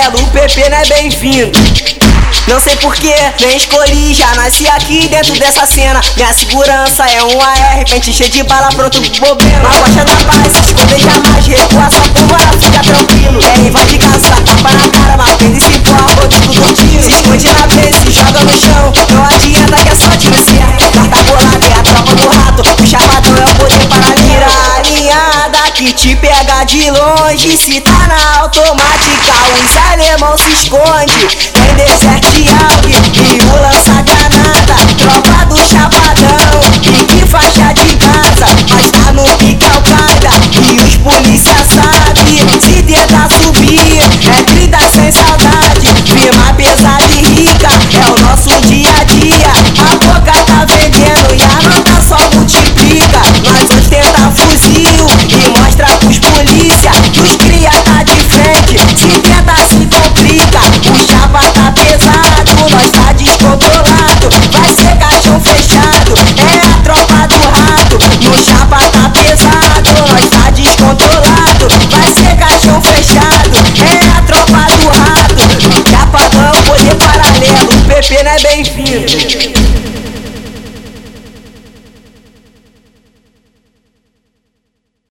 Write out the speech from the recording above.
VP não é bem-vindo. Não sei porquê, nem escolhi, já nasci aqui dentro dessa cena. Minha segurança é um AR, pente cheio de bala, pronto pro problema. A coxa da paz, se esconder jamais, recua só por morar, fica tranquilo. É invade te pega de longe. Se tá na automática, os alemão se esconde.